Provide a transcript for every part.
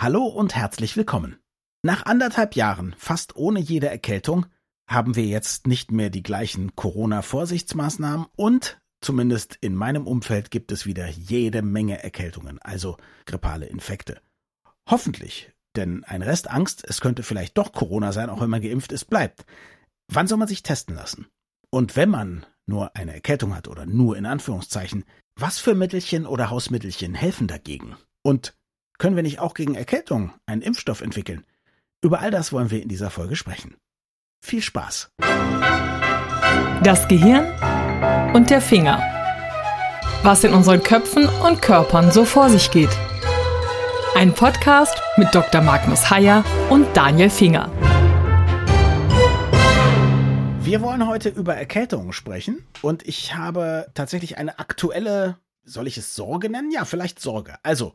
Hallo und herzlich willkommen. Nach anderthalb Jahren, fast ohne jede Erkältung, haben wir jetzt nicht mehr die gleichen Corona-Vorsichtsmaßnahmen und zumindest in meinem Umfeld gibt es wieder jede Menge Erkältungen, also grippale Infekte. Hoffentlich, denn ein Rest Angst, es könnte vielleicht doch Corona sein, auch wenn man geimpft ist, bleibt. Wann soll man sich testen lassen? Und wenn man nur eine Erkältung hat oder nur in Anführungszeichen, was für Mittelchen oder Hausmittelchen helfen dagegen? Und können wir nicht auch gegen Erkältung einen Impfstoff entwickeln? Über all das wollen wir in dieser Folge sprechen. Viel Spaß! Das Gehirn und der Finger. Was in unseren Köpfen und Körpern so vor sich geht. Ein Podcast mit Dr. Magnus Heyer und Daniel Finger. Wir wollen heute über Erkältungen sprechen und ich habe tatsächlich eine aktuelle, soll ich es Sorge nennen? Ja, vielleicht Sorge. Also,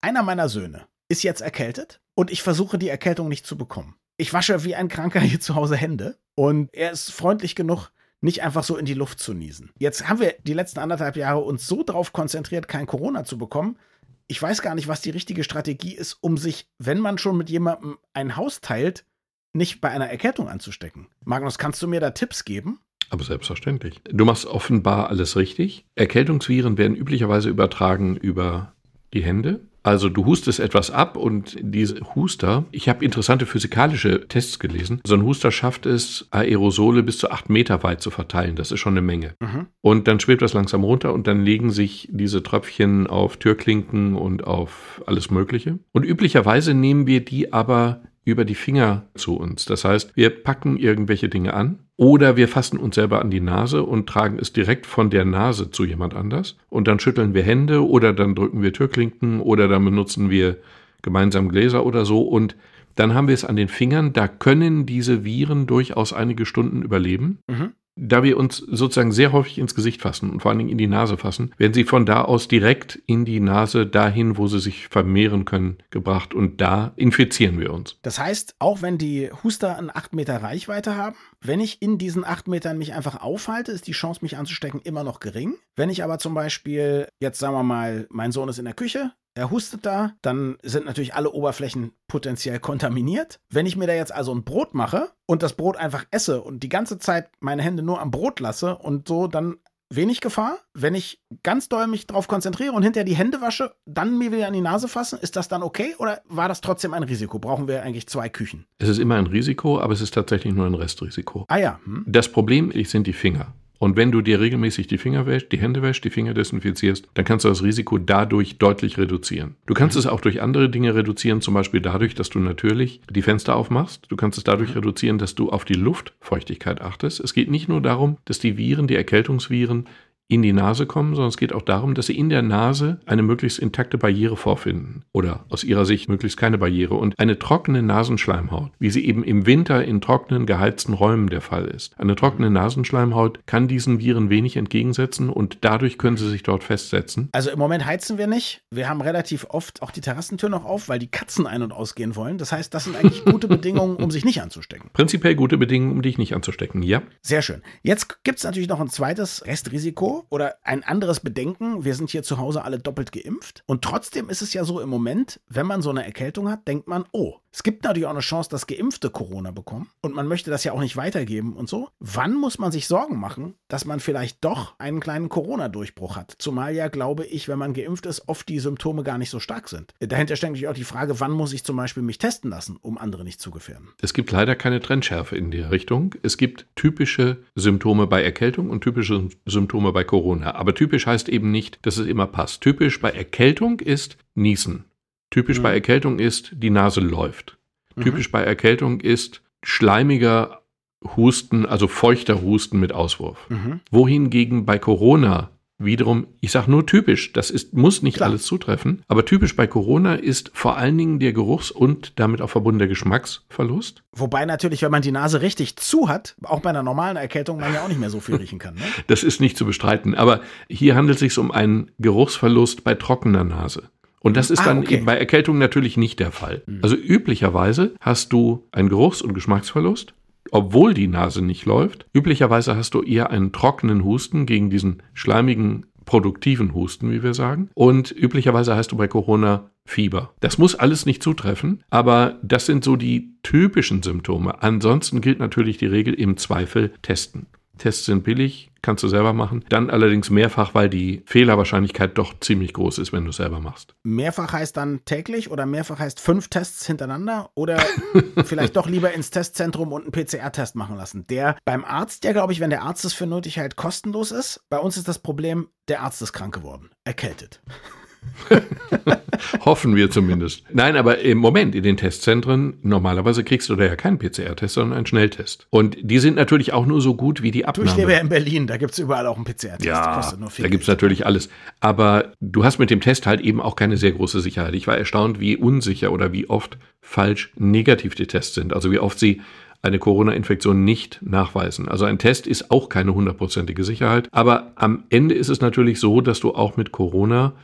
einer meiner Söhne ist jetzt erkältet und ich versuche die Erkältung nicht zu bekommen. Ich wasche wie ein Kranker hier zu Hause Hände und er ist freundlich genug, nicht einfach so in die Luft zu niesen. Jetzt haben wir die letzten anderthalb Jahre uns so darauf konzentriert, kein Corona zu bekommen. Ich weiß gar nicht, was die richtige Strategie ist, um sich, wenn man schon mit jemandem ein Haus teilt, nicht bei einer Erkältung anzustecken. Magnus, kannst du mir da Tipps geben? Aber selbstverständlich. Du machst offenbar alles richtig. Erkältungsviren werden üblicherweise übertragen über die Hände. Also du hustest etwas ab und diese Huster, ich habe interessante physikalische Tests gelesen, so ein Huster schafft es, Aerosole bis zu acht Meter weit zu verteilen. Das ist schon eine Menge. Mhm. Und dann schwebt das langsam runter und dann legen sich diese Tröpfchen auf Türklinken und auf alles Mögliche. Und üblicherweise nehmen wir die aber über die Finger zu uns. Das heißt, wir packen irgendwelche Dinge an oder wir fassen uns selber an die Nase und tragen es direkt von der Nase zu jemand anders. Und dann schütteln wir Hände oder dann drücken wir Türklinken oder dann benutzen wir gemeinsam Gläser oder so. Und dann haben wir es an den Fingern. Da können diese Viren durchaus einige Stunden überleben. Mhm da wir uns sozusagen sehr häufig ins Gesicht fassen und vor allen Dingen in die Nase fassen, werden sie von da aus direkt in die Nase dahin, wo sie sich vermehren können, gebracht und da infizieren wir uns. Das heißt, auch wenn die Huster eine 8 Meter Reichweite haben, wenn ich in diesen 8 Metern mich einfach aufhalte, ist die Chance, mich anzustecken, immer noch gering. Wenn ich aber zum Beispiel, jetzt sagen wir mal, mein Sohn ist in der Küche, er hustet da, dann sind natürlich alle Oberflächen potenziell kontaminiert. Wenn ich mir da jetzt also ein Brot mache und das Brot einfach esse und die ganze Zeit meine Hände nur am Brot lasse und so, dann wenig Gefahr. Wenn ich ganz doll mich darauf konzentriere und hinterher die Hände wasche, dann mir wieder an die Nase fassen, ist das dann okay oder war das trotzdem ein Risiko? Brauchen wir eigentlich zwei Küchen? Es ist immer ein Risiko, aber es ist tatsächlich nur ein Restrisiko. Ah ja. Hm. Das Problem sind die Finger. Und wenn du dir regelmäßig die Finger wäschst, die Hände wäschst, die Finger desinfizierst, dann kannst du das Risiko dadurch deutlich reduzieren. Du kannst mhm. es auch durch andere Dinge reduzieren, zum Beispiel dadurch, dass du natürlich die Fenster aufmachst. Du kannst es dadurch mhm. reduzieren, dass du auf die Luftfeuchtigkeit achtest. Es geht nicht nur darum, dass die Viren, die Erkältungsviren, in die Nase kommen, sondern es geht auch darum, dass sie in der Nase eine möglichst intakte Barriere vorfinden oder aus ihrer Sicht möglichst keine Barriere und eine trockene Nasenschleimhaut, wie sie eben im Winter in trockenen, geheizten Räumen der Fall ist. Eine trockene Nasenschleimhaut kann diesen Viren wenig entgegensetzen und dadurch können sie sich dort festsetzen. Also im Moment heizen wir nicht. Wir haben relativ oft auch die Terrassentür noch auf, weil die Katzen ein- und ausgehen wollen. Das heißt, das sind eigentlich gute Bedingungen, um sich nicht anzustecken. Prinzipiell gute Bedingungen, um dich nicht anzustecken, ja. Sehr schön. Jetzt gibt es natürlich noch ein zweites Restrisiko oder ein anderes Bedenken. Wir sind hier zu Hause alle doppelt geimpft. Und trotzdem ist es ja so im Moment, wenn man so eine Erkältung hat, denkt man, oh, es gibt natürlich auch eine Chance, dass Geimpfte Corona bekommen. Und man möchte das ja auch nicht weitergeben und so. Wann muss man sich Sorgen machen, dass man vielleicht doch einen kleinen Corona-Durchbruch hat? Zumal ja, glaube ich, wenn man geimpft ist, oft die Symptome gar nicht so stark sind. Dahinter steckt natürlich auch die Frage, wann muss ich zum Beispiel mich testen lassen, um andere nicht zu gefährden? Es gibt leider keine Trendschärfe in der Richtung. Es gibt typische Symptome bei Erkältung und typische Symptome bei Corona. Aber typisch heißt eben nicht, dass es immer passt. Typisch bei Erkältung ist Niesen. Typisch mhm. bei Erkältung ist, die Nase läuft. Mhm. Typisch bei Erkältung ist schleimiger Husten, also feuchter Husten mit Auswurf. Mhm. Wohingegen bei Corona wiederum, ich sage nur typisch, das ist, muss nicht Klar. alles zutreffen, aber typisch bei Corona ist vor allen Dingen der Geruchs- und damit auch verbunden der Geschmacksverlust. Wobei natürlich, wenn man die Nase richtig zu hat, auch bei einer normalen Erkältung man ja auch nicht mehr so viel riechen kann. Ne? Das ist nicht zu bestreiten, aber hier handelt es sich um einen Geruchsverlust bei trockener Nase. Und das ist ah, dann okay. eben bei Erkältung natürlich nicht der Fall. Mhm. Also üblicherweise hast du einen Geruchs- und Geschmacksverlust obwohl die Nase nicht läuft. Üblicherweise hast du eher einen trockenen Husten gegen diesen schleimigen produktiven Husten, wie wir sagen. Und üblicherweise heißt du bei Corona Fieber. Das muss alles nicht zutreffen, aber das sind so die typischen Symptome. Ansonsten gilt natürlich die Regel im Zweifel testen. Tests sind billig, kannst du selber machen. Dann allerdings mehrfach, weil die Fehlerwahrscheinlichkeit doch ziemlich groß ist, wenn du es selber machst. Mehrfach heißt dann täglich oder mehrfach heißt fünf Tests hintereinander oder vielleicht doch lieber ins Testzentrum und einen PCR-Test machen lassen. Der beim Arzt, ja glaube ich, wenn der Arzt es für nötig hält, kostenlos ist. Bei uns ist das Problem, der Arzt ist krank geworden, erkältet. Hoffen wir zumindest. Nein, aber im Moment in den Testzentren, normalerweise kriegst du da ja keinen PCR-Test, sondern einen Schnelltest. Und die sind natürlich auch nur so gut wie die Abnahme. Du, ich lebe ja in Berlin, da gibt es überall auch einen PCR-Test. Ja, da gibt es natürlich alles. Aber du hast mit dem Test halt eben auch keine sehr große Sicherheit. Ich war erstaunt, wie unsicher oder wie oft falsch negativ die Tests sind. Also wie oft sie eine Corona-Infektion nicht nachweisen. Also ein Test ist auch keine hundertprozentige Sicherheit. Aber am Ende ist es natürlich so, dass du auch mit Corona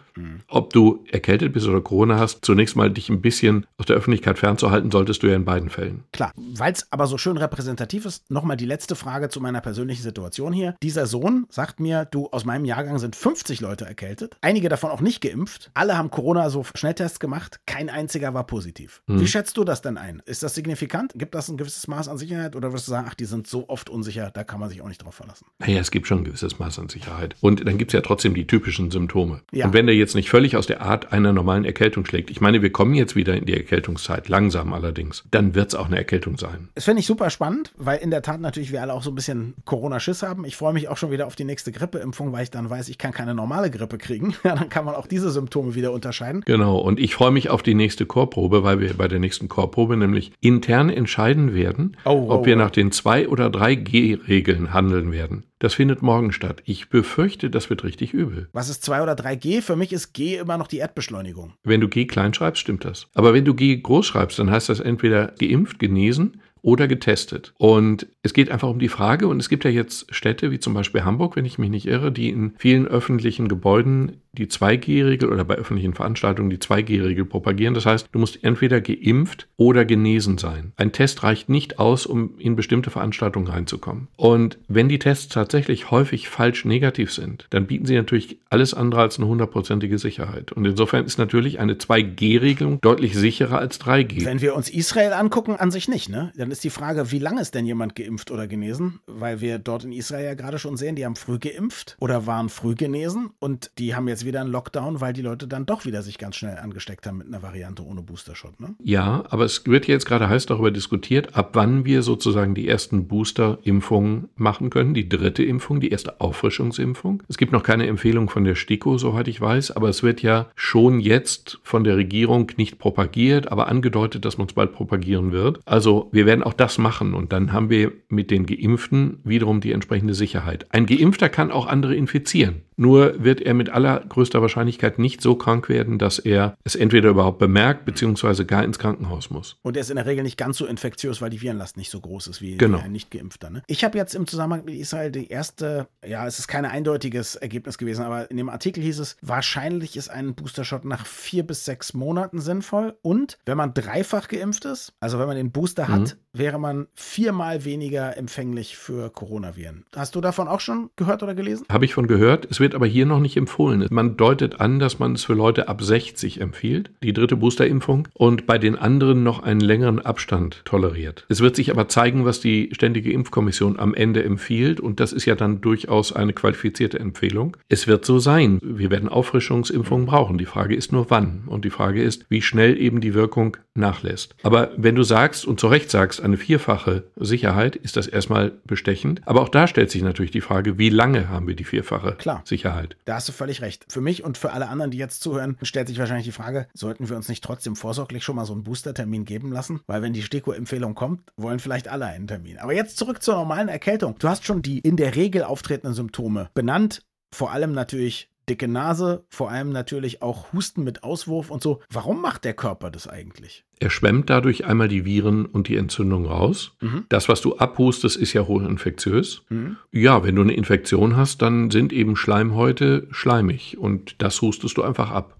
ob du erkältet bist oder Corona hast, zunächst mal dich ein bisschen aus der Öffentlichkeit fernzuhalten, solltest du ja in beiden Fällen. Klar, weil es aber so schön repräsentativ ist, nochmal die letzte Frage zu meiner persönlichen Situation hier. Dieser Sohn sagt mir, du, aus meinem Jahrgang sind 50 Leute erkältet, einige davon auch nicht geimpft, alle haben Corona so Schnelltests gemacht, kein einziger war positiv. Hm. Wie schätzt du das denn ein? Ist das signifikant? Gibt das ein gewisses Maß an Sicherheit oder wirst du sagen, ach, die sind so oft unsicher, da kann man sich auch nicht drauf verlassen? Naja, es gibt schon ein gewisses Maß an Sicherheit. Und dann gibt es ja trotzdem die typischen Symptome. Ja. Und wenn der jetzt nicht völlig aus der Art einer normalen Erkältung schlägt. Ich meine, wir kommen jetzt wieder in die Erkältungszeit, langsam allerdings. Dann wird es auch eine Erkältung sein. Das finde ich super spannend, weil in der Tat natürlich wir alle auch so ein bisschen Corona-Schiss haben. Ich freue mich auch schon wieder auf die nächste Grippeimpfung, weil ich dann weiß, ich kann keine normale Grippe kriegen. Ja, dann kann man auch diese Symptome wieder unterscheiden. Genau, und ich freue mich auf die nächste Chorprobe, weil wir bei der nächsten Chorprobe nämlich intern entscheiden werden, oh, oh, ob wir oh. nach den zwei oder drei G-Regeln handeln werden. Das findet morgen statt. Ich befürchte, das wird richtig übel. Was ist 2 oder 3G? Für mich ist G immer noch die Erdbeschleunigung. Wenn du G klein schreibst, stimmt das. Aber wenn du G groß schreibst, dann heißt das entweder geimpft, genesen oder getestet. Und es geht einfach um die Frage, und es gibt ja jetzt Städte wie zum Beispiel Hamburg, wenn ich mich nicht irre, die in vielen öffentlichen Gebäuden die 2G-Regel oder bei öffentlichen Veranstaltungen die 2G-Regel propagieren. Das heißt, du musst entweder geimpft oder genesen sein. Ein Test reicht nicht aus, um in bestimmte Veranstaltungen reinzukommen. Und wenn die Tests tatsächlich häufig falsch negativ sind, dann bieten sie natürlich alles andere als eine hundertprozentige Sicherheit. Und insofern ist natürlich eine 2G-Regelung deutlich sicherer als 3G. Wenn wir uns Israel angucken, an sich nicht, ne? Dann ist die Frage, wie lange ist denn jemand geimpft oder genesen? Weil wir dort in Israel ja gerade schon sehen, die haben früh geimpft oder waren früh genesen und die haben jetzt wieder einen Lockdown, weil die Leute dann doch wieder sich ganz schnell angesteckt haben mit einer Variante ohne Boostershot, ne? Ja, aber es wird jetzt gerade heiß darüber diskutiert, ab wann wir sozusagen die ersten Booster-Impfungen machen können, die dritte Impfung, die erste Auffrischungsimpfung. Es gibt noch keine Empfehlung von der STIKO, soweit ich weiß, aber es wird ja schon jetzt von der Regierung nicht propagiert, aber angedeutet, dass man es bald propagieren wird. Also wir werden auch das machen und dann haben wir mit den Geimpften wiederum die entsprechende Sicherheit. Ein Geimpfter kann auch andere infizieren. Nur wird er mit allergrößter Wahrscheinlichkeit nicht so krank werden, dass er es entweder überhaupt bemerkt, beziehungsweise gar ins Krankenhaus muss. Und er ist in der Regel nicht ganz so infektiös, weil die Virenlast nicht so groß ist wie, genau. ein Nicht-Geimpfter. Ne? Ich habe jetzt im Zusammenhang mit Israel die erste, ja, es ist kein eindeutiges Ergebnis gewesen, aber in dem Artikel hieß es, wahrscheinlich ist ein Boostershot nach vier bis sechs Monaten sinnvoll. Und wenn man dreifach geimpft ist, also wenn man den Booster hat, mhm. Wäre man viermal weniger empfänglich für Coronaviren. Hast du davon auch schon gehört oder gelesen? Habe ich von gehört. Es wird aber hier noch nicht empfohlen. Man deutet an, dass man es für Leute ab 60 empfiehlt, die dritte Boosterimpfung, und bei den anderen noch einen längeren Abstand toleriert. Es wird sich aber zeigen, was die Ständige Impfkommission am Ende empfiehlt, und das ist ja dann durchaus eine qualifizierte Empfehlung. Es wird so sein. Wir werden Auffrischungsimpfungen brauchen. Die Frage ist nur wann. Und die Frage ist, wie schnell eben die Wirkung nachlässt. Aber wenn du sagst und zu Recht sagst, eine vierfache Sicherheit, ist das erstmal bestechend. Aber auch da stellt sich natürlich die Frage, wie lange haben wir die vierfache Klar. Sicherheit? Da hast du völlig recht. Für mich und für alle anderen, die jetzt zuhören, stellt sich wahrscheinlich die Frage, sollten wir uns nicht trotzdem vorsorglich schon mal so einen Booster-Termin geben lassen? Weil wenn die STIKO-Empfehlung kommt, wollen vielleicht alle einen Termin. Aber jetzt zurück zur normalen Erkältung. Du hast schon die in der Regel auftretenden Symptome benannt. Vor allem natürlich dicke Nase, vor allem natürlich auch Husten mit Auswurf und so. Warum macht der Körper das eigentlich? Er schwemmt dadurch einmal die Viren und die Entzündung raus. Mhm. Das, was du abhustest, ist ja hochinfektiös. Mhm. Ja, wenn du eine Infektion hast, dann sind eben Schleimhäute schleimig und das hustest du einfach ab.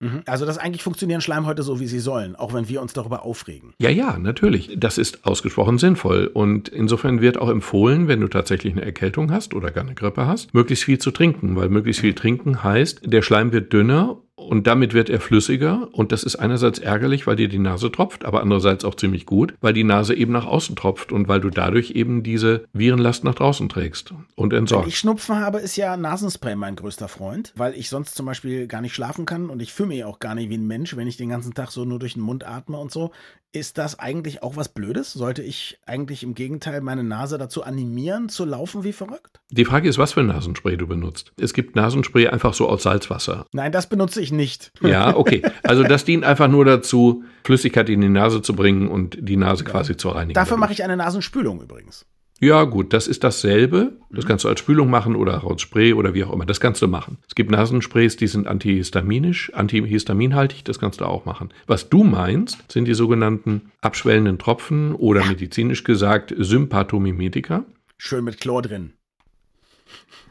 Mhm. Also das eigentlich funktionieren Schleimhäute so, wie sie sollen, auch wenn wir uns darüber aufregen. Ja, ja, natürlich. Das ist ausgesprochen sinnvoll. Und insofern wird auch empfohlen, wenn du tatsächlich eine Erkältung hast oder gar eine Grippe hast, möglichst viel zu trinken, weil möglichst viel trinken heißt, der Schleim wird dünner und damit wird er flüssiger und das ist einerseits ärgerlich, weil dir die Nase tropft, aber andererseits auch ziemlich gut, weil die Nase eben nach außen tropft und weil du dadurch eben diese Virenlast nach draußen trägst und entsorgst. Wenn ich Schnupfen habe, ist ja Nasenspray mein größter Freund, weil ich sonst zum Beispiel gar nicht schlafen kann und ich fühle mich auch gar nicht wie ein Mensch, wenn ich den ganzen Tag so nur durch den Mund atme und so. Ist das eigentlich auch was Blödes? Sollte ich eigentlich im Gegenteil meine Nase dazu animieren, zu laufen wie verrückt? Die Frage ist, was für Nasenspray du benutzt. Es gibt Nasenspray einfach so aus Salzwasser. Nein, das benutze ich nicht. Ja, okay. Also das dient einfach nur dazu, Flüssigkeit in die Nase zu bringen und die Nase ja. quasi zu reinigen. Dafür mache ich eine Nasenspülung übrigens. Ja, gut, das ist dasselbe. Das kannst du als Spülung machen oder als Spray oder wie auch immer. Das kannst du machen. Es gibt Nasensprays, die sind antihistaminisch, antihistaminhaltig. Das kannst du auch machen. Was du meinst, sind die sogenannten abschwellenden Tropfen oder medizinisch gesagt Sympathomimetika. Schön mit Chlor drin.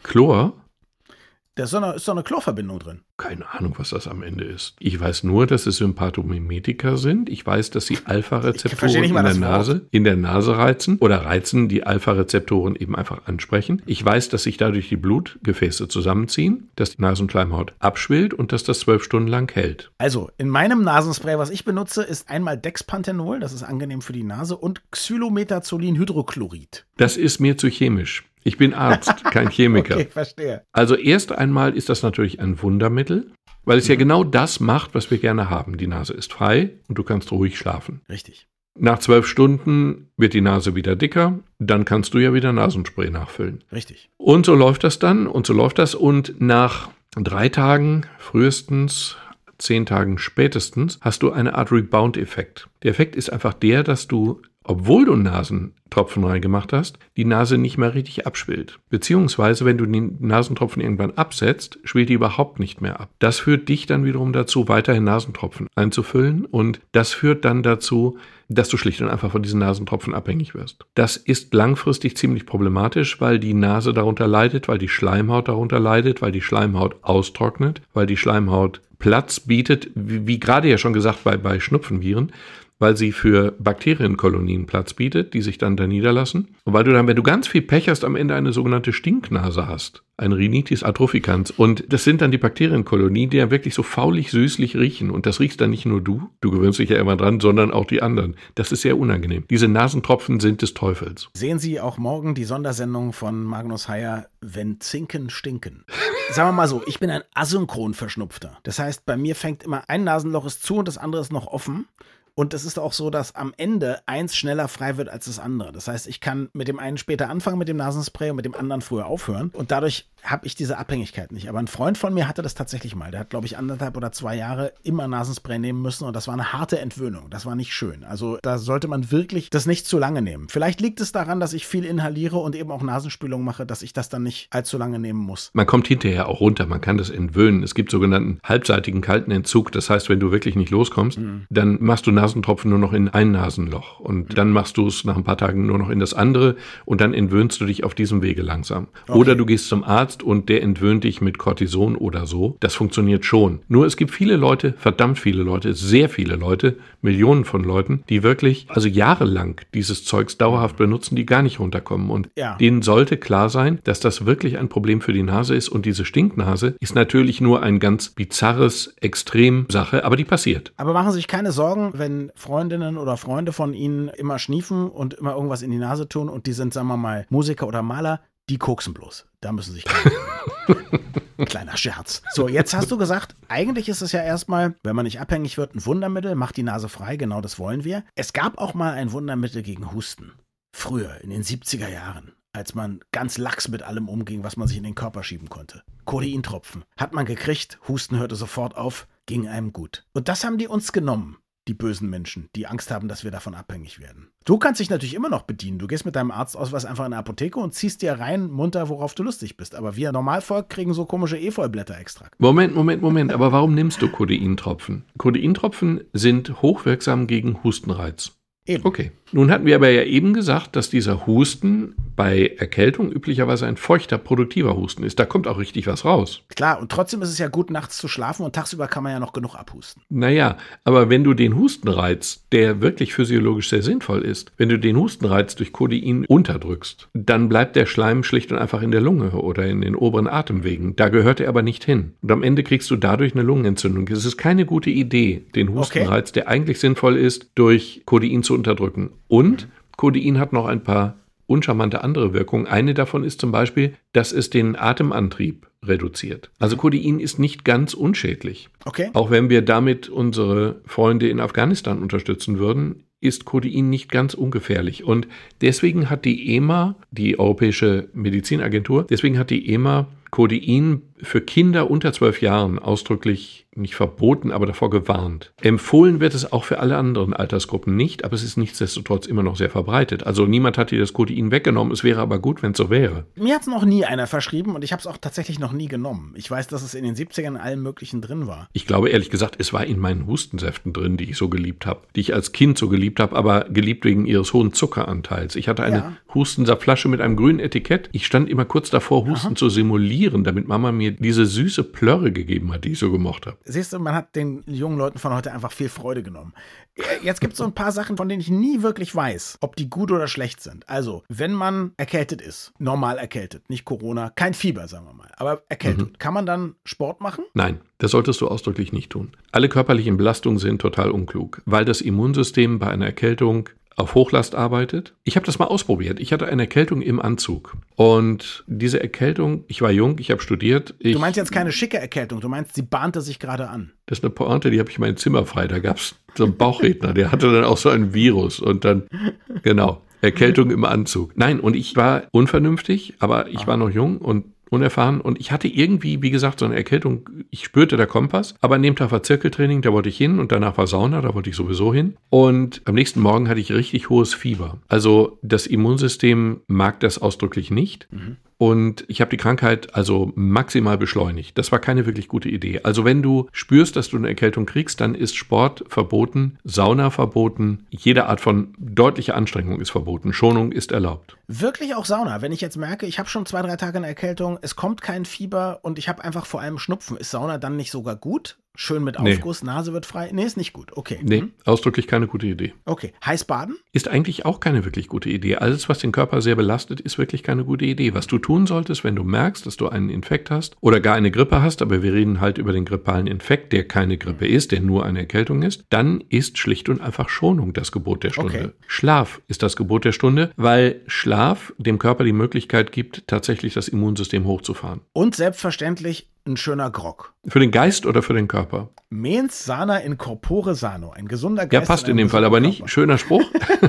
Chlor? Da ist doch eine, ist doch eine Chlorverbindung drin. Keine Ahnung, was das am Ende ist. Ich weiß nur, dass es Sympathomimetika sind. Ich weiß, dass sie Alpha-Rezeptoren in der Nase, in der Nase reizen oder reizen, die Alpha-Rezeptoren eben einfach ansprechen. Ich weiß, dass sich dadurch die Blutgefäße zusammenziehen, dass die Nasenschleimhaut abschwillt und dass das zwölf Stunden lang hält. Also, in meinem Nasenspray, was ich benutze, ist einmal Dexpanthenol, das ist angenehm für die Nase, und Xylometazolin-Hydrochlorid. Das ist mir zu chemisch. Ich bin Arzt, kein Chemiker. okay, verstehe. Also erst einmal ist das natürlich ein Wundermittel, weil es mhm. ja genau das macht, was wir gerne haben. Die Nase ist frei und du kannst ruhig schlafen. Richtig. Nach zwölf Stunden wird die Nase wieder dicker, dann kannst du ja wieder Nasenspray nachfüllen. Richtig. Und so läuft das dann und so läuft das und nach drei Tagen frühestens zehn Tagen spätestens hast du eine Art Rebound-Effekt. Der Effekt ist einfach der, dass du obwohl du Nasentropfen reingemacht hast, die Nase nicht mehr richtig abschwillt. Beziehungsweise, wenn du den Nasentropfen irgendwann absetzt, schwillt die überhaupt nicht mehr ab. Das führt dich dann wiederum dazu, weiterhin Nasentropfen einzufüllen und das führt dann dazu, dass du schlicht und einfach von diesen Nasentropfen abhängig wirst. Das ist langfristig ziemlich problematisch, weil die Nase darunter leidet, weil die Schleimhaut darunter leidet, weil die Schleimhaut austrocknet, weil die Schleimhaut Platz bietet, wie, wie gerade ja schon gesagt bei, bei Schnupfenviren, weil sie für Bakterienkolonien Platz bietet, die sich dann da niederlassen. Und weil du dann, wenn du ganz viel Pech hast, am Ende eine sogenannte Stinknase hast ein Rhinitis atropicans. Und das sind dann die Bakterienkolonien, die ja wirklich so faulig süßlich riechen. Und das riechst dann nicht nur du, du gewöhnst dich ja immer dran, sondern auch die anderen. Das ist sehr unangenehm. Diese Nasentropfen sind des Teufels. Sehen Sie auch morgen die Sondersendung von Magnus Heyer, wenn Zinken stinken. Sagen wir mal so, ich bin ein asynchron Verschnupfter. Das heißt, bei mir fängt immer ein Nasenloch ist zu und das andere ist noch offen. Und es ist auch so, dass am Ende eins schneller frei wird als das andere. Das heißt, ich kann mit dem einen später anfangen mit dem Nasenspray und mit dem anderen früher aufhören. Und dadurch habe ich diese Abhängigkeit nicht. Aber ein Freund von mir hatte das tatsächlich mal. Der hat, glaube ich, anderthalb oder zwei Jahre immer Nasenspray nehmen müssen und das war eine harte Entwöhnung. Das war nicht schön. Also da sollte man wirklich das nicht zu lange nehmen. Vielleicht liegt es daran, dass ich viel inhaliere und eben auch Nasenspülung mache, dass ich das dann nicht allzu lange nehmen muss. Man kommt hinterher auch runter. Man kann das entwöhnen. Es gibt sogenannten halbseitigen kalten Entzug. Das heißt, wenn du wirklich nicht loskommst, mhm. dann machst du Nasen Nasentropfen nur noch in ein Nasenloch und dann machst du es nach ein paar Tagen nur noch in das andere und dann entwöhnst du dich auf diesem Wege langsam. Okay. Oder du gehst zum Arzt und der entwöhnt dich mit Cortison oder so. Das funktioniert schon. Nur es gibt viele Leute, verdammt viele Leute, sehr viele Leute, Millionen von Leuten, die wirklich, also jahrelang dieses Zeugs dauerhaft benutzen, die gar nicht runterkommen. Und ja. denen sollte klar sein, dass das wirklich ein Problem für die Nase ist. Und diese Stinknase ist natürlich nur ein ganz bizarres Extremsache, aber die passiert. Aber machen Sie sich keine Sorgen, wenn Freundinnen oder Freunde von ihnen immer schniefen und immer irgendwas in die Nase tun und die sind, sagen wir mal, Musiker oder Maler, die koksen bloß. Da müssen sich Kleiner Scherz. So, jetzt hast du gesagt, eigentlich ist es ja erstmal, wenn man nicht abhängig wird, ein Wundermittel, macht die Nase frei, genau das wollen wir. Es gab auch mal ein Wundermittel gegen Husten. Früher, in den 70er Jahren, als man ganz lax mit allem umging, was man sich in den Körper schieben konnte. Codeintropfen. Hat man gekriegt, Husten hörte sofort auf, ging einem gut. Und das haben die uns genommen die bösen Menschen, die Angst haben, dass wir davon abhängig werden. Du kannst dich natürlich immer noch bedienen. Du gehst mit deinem Arztausweis einfach in eine Apotheke und ziehst dir rein munter, worauf du lustig bist. Aber wir Normalvolk kriegen so komische Efeublätter-Extrakt. Moment, Moment, Moment. Aber warum nimmst du Codeintropfen? Codeintropfen sind hochwirksam gegen Hustenreiz. Eben. Okay. Nun hatten wir aber ja eben gesagt, dass dieser Husten bei Erkältung üblicherweise ein feuchter, produktiver Husten ist. Da kommt auch richtig was raus. Klar, und trotzdem ist es ja gut, nachts zu schlafen und tagsüber kann man ja noch genug abhusten. Naja, aber wenn du den Hustenreiz, der wirklich physiologisch sehr sinnvoll ist, wenn du den Hustenreiz durch Codein unterdrückst, dann bleibt der Schleim schlicht und einfach in der Lunge oder in den oberen Atemwegen. Da gehört er aber nicht hin. Und am Ende kriegst du dadurch eine Lungenentzündung. Es ist keine gute Idee, den Hustenreiz, okay. der eigentlich sinnvoll ist, durch Codein zu unterdrücken. Und Codein hat noch ein paar uncharmante andere Wirkungen. Eine davon ist zum Beispiel, dass es den Atemantrieb reduziert. Also Codein ist nicht ganz unschädlich. Okay. Auch wenn wir damit unsere Freunde in Afghanistan unterstützen würden, ist Codein nicht ganz ungefährlich. Und deswegen hat die EMA, die Europäische Medizinagentur, deswegen hat die EMA Codein für Kinder unter zwölf Jahren ausdrücklich nicht verboten, aber davor gewarnt. Empfohlen wird es auch für alle anderen Altersgruppen nicht, aber es ist nichtsdestotrotz immer noch sehr verbreitet. Also niemand hat dir das Codein weggenommen, es wäre aber gut, wenn es so wäre. Mir hat es noch nie einer verschrieben und ich habe es auch tatsächlich noch nie genommen. Ich weiß, dass es in den 70ern in allem Möglichen drin war. Ich glaube ehrlich gesagt, es war in meinen Hustensäften drin, die ich so geliebt habe, die ich als Kind so geliebt habe, aber geliebt wegen ihres hohen Zuckeranteils. Ich hatte eine ja. Hustensaftflasche mit einem grünen Etikett. Ich stand immer kurz davor, Husten Aha. zu simulieren, damit Mama mir diese süße Plörre gegeben hat, die ich so gemocht habe siehst du, man hat den jungen Leuten von heute einfach viel Freude genommen. Jetzt gibt es so ein paar Sachen, von denen ich nie wirklich weiß, ob die gut oder schlecht sind. Also, wenn man erkältet ist, normal erkältet, nicht Corona, kein Fieber, sagen wir mal, aber erkältet, mhm. kann man dann Sport machen? Nein, das solltest du ausdrücklich nicht tun. Alle körperlichen Belastungen sind total unklug, weil das Immunsystem bei einer Erkältung auf Hochlast arbeitet. Ich habe das mal ausprobiert. Ich hatte eine Erkältung im Anzug. Und diese Erkältung, ich war jung, ich habe studiert. Ich, du meinst jetzt keine schicke Erkältung, du meinst, sie bahnte sich gerade an. Das ist eine Pointe, die habe ich in meinem Zimmer frei. Da gab es so einen Bauchredner, der hatte dann auch so ein Virus. Und dann, genau, Erkältung im Anzug. Nein, und ich war unvernünftig, aber ich war noch jung und unerfahren und ich hatte irgendwie, wie gesagt, so eine Erkältung. Ich spürte der Kompass, aber an dem Tag war Zirkeltraining, da wollte ich hin und danach war Sauna, da wollte ich sowieso hin. Und am nächsten Morgen hatte ich richtig hohes Fieber. Also das Immunsystem mag das ausdrücklich nicht. Mhm. Und ich habe die Krankheit also maximal beschleunigt. Das war keine wirklich gute Idee. Also wenn du spürst, dass du eine Erkältung kriegst, dann ist Sport verboten, Sauna verboten, jede Art von deutlicher Anstrengung ist verboten, Schonung ist erlaubt. Wirklich auch Sauna. Wenn ich jetzt merke, ich habe schon zwei, drei Tage eine Erkältung, es kommt kein Fieber und ich habe einfach vor allem Schnupfen, ist Sauna dann nicht sogar gut? Schön mit Aufguss, nee. Nase wird frei. Nee, ist nicht gut. Okay. Nee, hm? ausdrücklich keine gute Idee. Okay. Heiß baden? Ist eigentlich auch keine wirklich gute Idee. Alles, was den Körper sehr belastet, ist wirklich keine gute Idee. Was du tun solltest, wenn du merkst, dass du einen Infekt hast oder gar eine Grippe hast, aber wir reden halt über den grippalen Infekt, der keine Grippe ist, der nur eine Erkältung ist, dann ist schlicht und einfach Schonung das Gebot der Stunde. Okay. Schlaf ist das Gebot der Stunde, weil Schlaf dem Körper die Möglichkeit gibt, tatsächlich das Immunsystem hochzufahren. Und selbstverständlich ein schöner Grog. Für den Geist oder für den Körper? Mens sana in corpore sano. Ein gesunder Geist. Ja, passt in, dem Fall aber nicht. Körper. Schöner Spruch,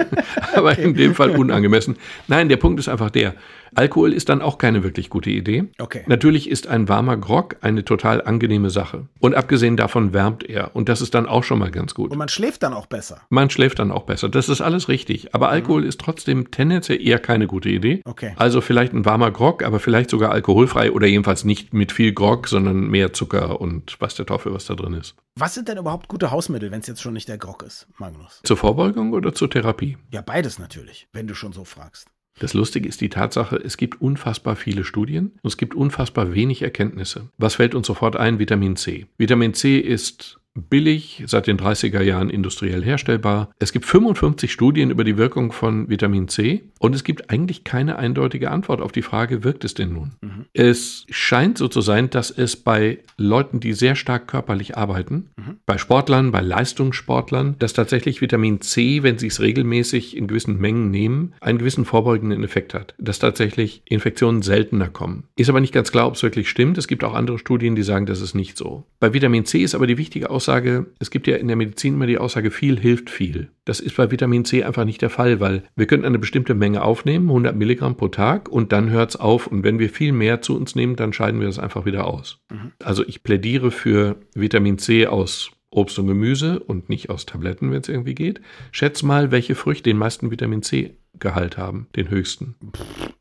aber okay. in dem Fall unangemessen. Nein, der Punkt ist einfach der. Alkohol ist dann auch keine wirklich gute Idee. Okay. Natürlich ist ein warmer Grog eine total angenehme Sache. Und abgesehen davon wärmt er. Und das ist dann auch schon mal ganz gut. Und man schläft dann auch besser. Man schläft dann auch besser. Das ist alles richtig. Aber mhm. Alkohol ist trotzdem tendenziell eher keine gute Idee. Okay. Also vielleicht ein warmer Grog, aber vielleicht sogar alkoholfrei oder jedenfalls nicht mit viel Grog, sondern mehr Zucker und was der Teufel, was da drin ist. Was sind denn überhaupt gute Hausmittel, wenn es jetzt schon nicht der Grog ist, Magnus? Zur Vorbeugung oder zur Therapie? Ja, beides natürlich, wenn du schon so fragst. Das Lustige ist die Tatsache, es gibt unfassbar viele Studien und es gibt unfassbar wenig Erkenntnisse. Was fällt uns sofort ein? Vitamin C. Vitamin C ist billig, seit den 30er Jahren industriell herstellbar. Es gibt 55 Studien über die Wirkung von Vitamin C und es gibt eigentlich keine eindeutige Antwort auf die Frage, wirkt es denn nun? Mhm. Es scheint so zu sein, dass es bei Leuten, die sehr stark körperlich arbeiten, mhm. bei Sportlern, bei Leistungssportlern, dass tatsächlich Vitamin C, wenn sie es regelmäßig in gewissen Mengen nehmen, einen gewissen vorbeugenden Effekt hat, dass tatsächlich Infektionen seltener kommen. Ist aber nicht ganz klar, ob es wirklich stimmt. Es gibt auch andere Studien, die sagen, das ist nicht so. Bei Vitamin C ist aber die wichtige Aussage, Aussage, es gibt ja in der Medizin immer die Aussage, viel hilft viel. Das ist bei Vitamin C einfach nicht der Fall, weil wir können eine bestimmte Menge aufnehmen, 100 Milligramm pro Tag, und dann hört es auf. Und wenn wir viel mehr zu uns nehmen, dann scheiden wir das einfach wieder aus. Mhm. Also ich plädiere für Vitamin C aus Obst und Gemüse und nicht aus Tabletten, wenn es irgendwie geht. Schätz mal, welche Früchte den meisten Vitamin C Gehalt haben, den höchsten.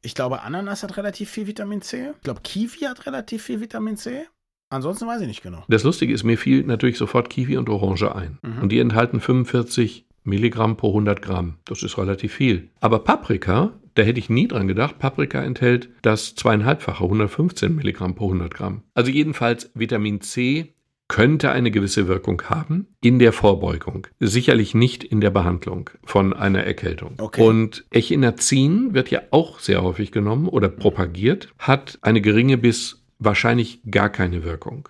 Ich glaube, Ananas hat relativ viel Vitamin C. Ich glaube, Kiwi hat relativ viel Vitamin C. Ansonsten weiß ich nicht genau. Das Lustige ist, mir fiel natürlich sofort Kiwi und Orange ein. Mhm. Und die enthalten 45 Milligramm pro 100 Gramm. Das ist relativ viel. Aber Paprika, da hätte ich nie dran gedacht, Paprika enthält das zweieinhalbfache, 115 Milligramm pro 100 Gramm. Also jedenfalls Vitamin C könnte eine gewisse Wirkung haben in der Vorbeugung, sicherlich nicht in der Behandlung von einer Erkältung. Okay. Und Echinazin wird ja auch sehr häufig genommen oder propagiert, hat eine geringe bis wahrscheinlich gar keine Wirkung.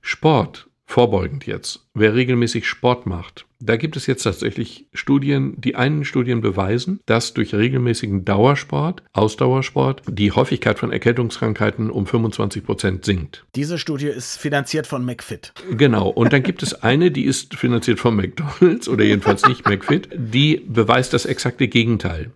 Sport Vorbeugend jetzt. Wer regelmäßig Sport macht, da gibt es jetzt tatsächlich Studien, die einen Studien beweisen, dass durch regelmäßigen Dauersport, Ausdauersport, die Häufigkeit von Erkältungskrankheiten um 25 Prozent sinkt. Diese Studie ist finanziert von McFit. Genau. Und dann gibt es eine, die ist finanziert von McDonald's oder jedenfalls nicht McFit, die beweist das exakte Gegenteil.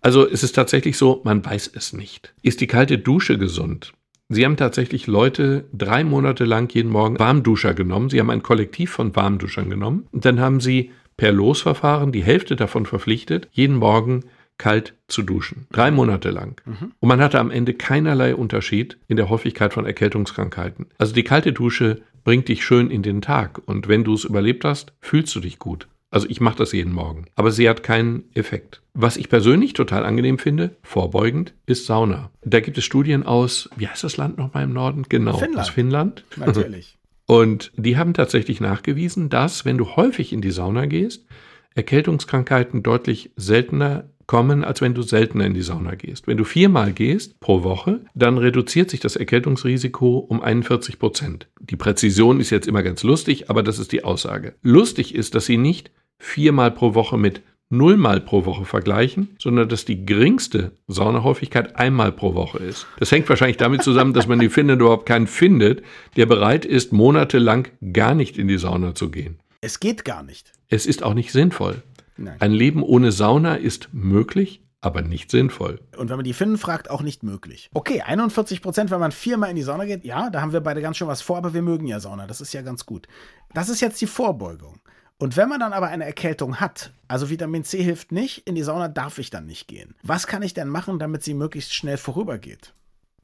Also es ist tatsächlich so, man weiß es nicht. Ist die kalte Dusche gesund? Sie haben tatsächlich Leute drei Monate lang jeden Morgen Warmduscher genommen. Sie haben ein Kollektiv von Warmduschern genommen. Und dann haben sie per Losverfahren die Hälfte davon verpflichtet, jeden Morgen kalt zu duschen. Drei Monate lang. Und man hatte am Ende keinerlei Unterschied in der Häufigkeit von Erkältungskrankheiten. Also die kalte Dusche bringt dich schön in den Tag. Und wenn du es überlebt hast, fühlst du dich gut. Also ich mache das jeden Morgen. Aber sie hat keinen Effekt. Was ich persönlich total angenehm finde, vorbeugend, ist Sauna. Da gibt es Studien aus, wie heißt das Land nochmal im Norden? Genau, Finnland. aus Finnland. Natürlich. Und die haben tatsächlich nachgewiesen, dass, wenn du häufig in die Sauna gehst, Erkältungskrankheiten deutlich seltener kommen, als wenn du seltener in die Sauna gehst. Wenn du viermal gehst pro Woche, dann reduziert sich das Erkältungsrisiko um 41 Prozent. Die Präzision ist jetzt immer ganz lustig, aber das ist die Aussage. Lustig ist, dass sie nicht viermal pro Woche mit nullmal pro Woche vergleichen, sondern dass die geringste Saunahäufigkeit einmal pro Woche ist. Das hängt wahrscheinlich damit zusammen, dass man in Finnland überhaupt keinen findet, der bereit ist, monatelang gar nicht in die Sauna zu gehen. Es geht gar nicht. Es ist auch nicht sinnvoll. Nein. Ein Leben ohne Sauna ist möglich, aber nicht sinnvoll. Und wenn man die Finnen fragt, auch nicht möglich. Okay, 41 Prozent, wenn man viermal in die Sauna geht. Ja, da haben wir beide ganz schön was vor, aber wir mögen ja Sauna. Das ist ja ganz gut. Das ist jetzt die Vorbeugung. Und wenn man dann aber eine Erkältung hat, also Vitamin C hilft nicht, in die Sauna darf ich dann nicht gehen. Was kann ich denn machen, damit sie möglichst schnell vorübergeht?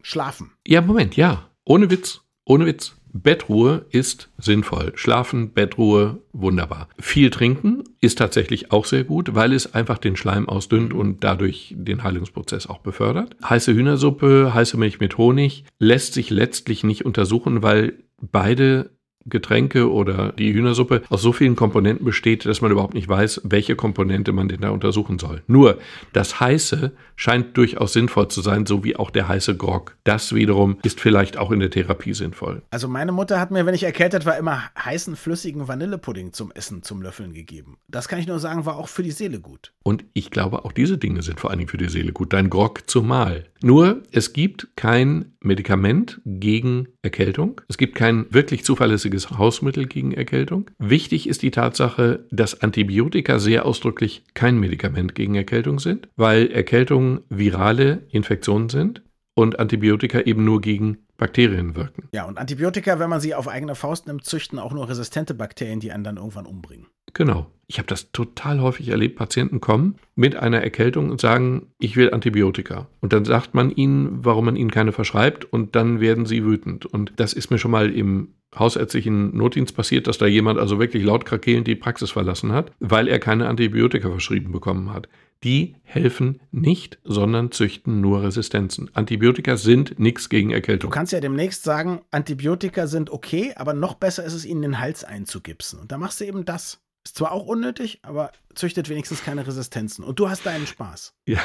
Schlafen. Ja, Moment, ja. Ohne Witz. Ohne Witz. Bettruhe ist sinnvoll. Schlafen, Bettruhe, wunderbar. Viel trinken ist tatsächlich auch sehr gut, weil es einfach den Schleim ausdünnt und dadurch den Heilungsprozess auch befördert. Heiße Hühnersuppe, heiße Milch mit Honig lässt sich letztlich nicht untersuchen, weil beide Getränke oder die Hühnersuppe aus so vielen Komponenten besteht, dass man überhaupt nicht weiß, welche Komponente man denn da untersuchen soll. Nur das Heiße scheint durchaus sinnvoll zu sein, so wie auch der heiße Grog. Das wiederum ist vielleicht auch in der Therapie sinnvoll. Also meine Mutter hat mir, wenn ich erkältet war, immer heißen, flüssigen Vanillepudding zum Essen, zum Löffeln gegeben. Das kann ich nur sagen, war auch für die Seele gut. Und ich glaube, auch diese Dinge sind vor allen Dingen für die Seele gut. Dein Grog zumal. Nur, es gibt kein Medikament gegen Erkältung. Es gibt kein wirklich zuverlässiges Hausmittel gegen Erkältung. Wichtig ist die Tatsache, dass Antibiotika sehr ausdrücklich kein Medikament gegen Erkältung sind, weil Erkältungen virale Infektionen sind und Antibiotika eben nur gegen Bakterien wirken. Ja, und Antibiotika, wenn man sie auf eigene Faust nimmt, züchten auch nur resistente Bakterien, die einen dann irgendwann umbringen. Genau. Ich habe das total häufig erlebt. Patienten kommen mit einer Erkältung und sagen, ich will Antibiotika. Und dann sagt man ihnen, warum man ihnen keine verschreibt und dann werden sie wütend. Und das ist mir schon mal im hausärztlichen Notdienst passiert, dass da jemand also wirklich laut krakelnd die Praxis verlassen hat, weil er keine Antibiotika verschrieben bekommen hat. Die helfen nicht, sondern züchten nur Resistenzen. Antibiotika sind nichts gegen Du Erkältung. kannst ja demnächst sagen, Antibiotika sind okay, aber noch besser ist es, ihnen den Hals einzugipsen. Und da machst du eben das. Ist zwar auch unnötig, aber züchtet wenigstens keine Resistenzen. Und du hast deinen Spaß. Ja,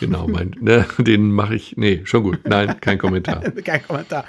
genau, mein, ne, den mache ich. Nee, schon gut. Nein, kein Kommentar. Kein Kommentar.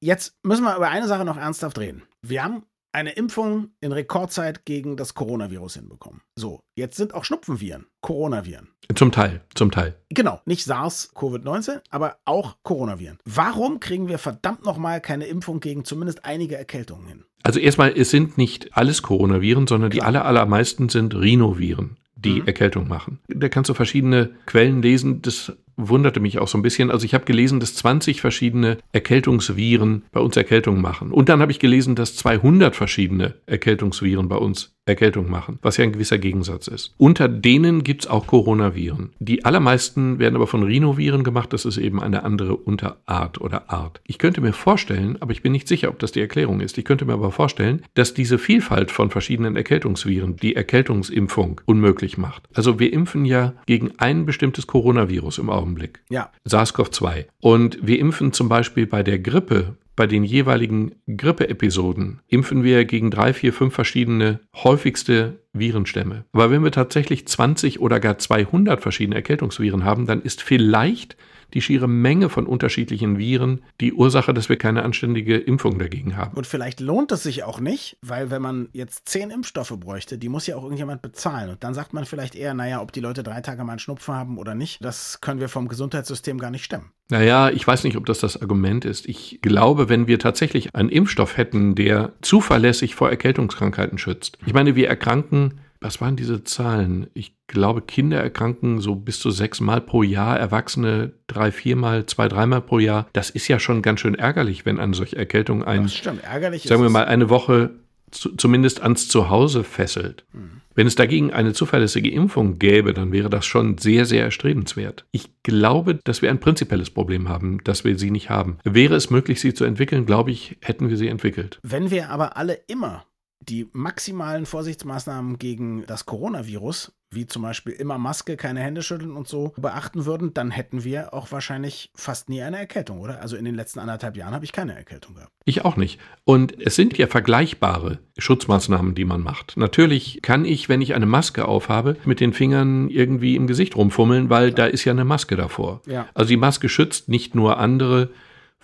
Jetzt müssen wir über eine Sache noch ernsthaft reden. Wir haben eine Impfung in Rekordzeit gegen das Coronavirus hinbekommen. So, jetzt sind auch Schnupfenviren, Coronaviren. Zum Teil, zum Teil. Genau, nicht SARS-CoV-19, aber auch Coronaviren. Warum kriegen wir verdammt nochmal keine Impfung gegen zumindest einige Erkältungen hin? Also erstmal, es sind nicht alles Coronaviren, sondern die Klar. aller, allermeisten sind Rhinoviren, die Mhm. Erkältung machen. Da kannst du verschiedene Quellen lesen. Das wunderte mich auch so ein bisschen. Also ich habe gelesen, dass 20 verschiedene Erkältungsviren bei uns Erkältung machen. Und dann habe ich gelesen, dass 200 verschiedene Erkältungsviren bei uns Erkältung machen, was ja ein gewisser Gegensatz ist. Unter denen gibt es auch Coronaviren. Die allermeisten werden aber von Rhinoviren gemacht. Das ist eben eine andere Unterart oder Art. Ich könnte mir vorstellen, aber ich bin nicht sicher, ob das die Erklärung ist. Ich könnte mir aber vorstellen, dass diese Vielfalt von verschiedenen Erkältungsviren die Erkältungsimpfung unmöglich macht. Also wir impfen ja gegen ein bestimmtes Coronavirus im Augenblick. Ja. SARS-CoV-2. Und wir impfen zum Beispiel bei der Grippe bei den jeweiligen Grippeepisoden impfen wir gegen drei, vier, fünf verschiedene häufigste Virenstämme. Aber wenn wir tatsächlich 20 oder gar 200 verschiedene Erkältungsviren haben, dann ist vielleicht die schiere Menge von unterschiedlichen Viren die Ursache, dass wir keine anständige Impfung dagegen haben. Und vielleicht lohnt es sich auch nicht, weil wenn man jetzt zehn Impfstoffe bräuchte, die muss ja auch irgendjemand bezahlen. Und dann sagt man vielleicht eher, naja, ob die Leute drei Tage mal einen Schnupfen haben oder nicht, das können wir vom Gesundheitssystem gar nicht stemmen. Naja, ich weiß nicht, ob das das Argument ist. Ich glaube, wenn wir tatsächlich einen Impfstoff hätten, der zuverlässig vor Erkältungskrankheiten schützt. Ich meine, wir erkranken was waren diese Zahlen? Ich glaube, Kinder erkranken so bis zu sechsmal pro Jahr, Erwachsene drei, viermal, zwei, dreimal pro Jahr. Das ist ja schon ganz schön ärgerlich, wenn eine solche Erkältung ein, stimmt, sagen wir mal, eine Woche zu, zumindest ans Zuhause fesselt. Mhm. Wenn es dagegen eine zuverlässige Impfung gäbe, dann wäre das schon sehr, sehr erstrebenswert. Ich glaube, dass wir ein prinzipielles Problem haben, dass wir sie nicht haben. Wäre es möglich, sie zu entwickeln, glaube ich, hätten wir sie entwickelt. Wenn wir aber alle immer die maximalen Vorsichtsmaßnahmen gegen das Coronavirus, wie zum Beispiel immer Maske, keine Hände schütteln und so, beachten würden, dann hätten wir auch wahrscheinlich fast nie eine Erkältung, oder? Also in den letzten anderthalb Jahren habe ich keine Erkältung gehabt. Ich auch nicht. Und es sind ja vergleichbare Schutzmaßnahmen, die man macht. Natürlich kann ich, wenn ich eine Maske aufhabe, mit den Fingern irgendwie im Gesicht rumfummeln, weil da ist ja eine Maske davor. Ja. Also die Maske schützt nicht nur andere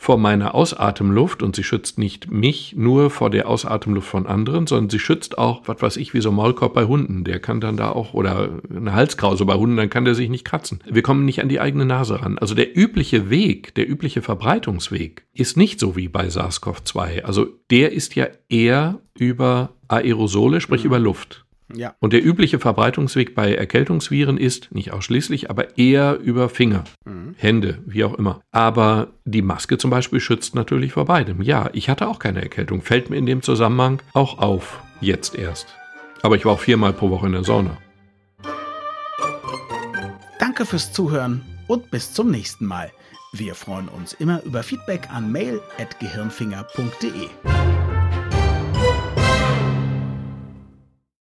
vor meiner Ausatemluft und sie schützt nicht mich nur vor der Ausatemluft von anderen, sondern sie schützt auch, was weiß ich, wie so ein Maulkorb bei Hunden. Der kann dann da auch, oder eine Halskrause bei Hunden, dann kann der sich nicht kratzen. Wir kommen nicht an die eigene Nase ran. Also der übliche Weg, der übliche Verbreitungsweg ist nicht so wie bei SARS-CoV-2. Also der ist ja eher über Aerosole, sprich über Luft. Ja. Und der übliche Verbreitungsweg bei Erkältungsviren ist, nicht ausschließlich, aber eher über Finger, Hände, wie auch immer. Aber die Maske zum Beispiel schützt natürlich vor beidem. Ja, ich hatte auch keine Erkältung. Fällt mir in dem Zusammenhang auch auf. Jetzt erst. Aber ich war auch viermal pro Woche in der Sauna. Danke fürs Zuhören und bis zum nächsten Mal. Wir freuen uns immer über Feedback an mail.gehirnfinger.de.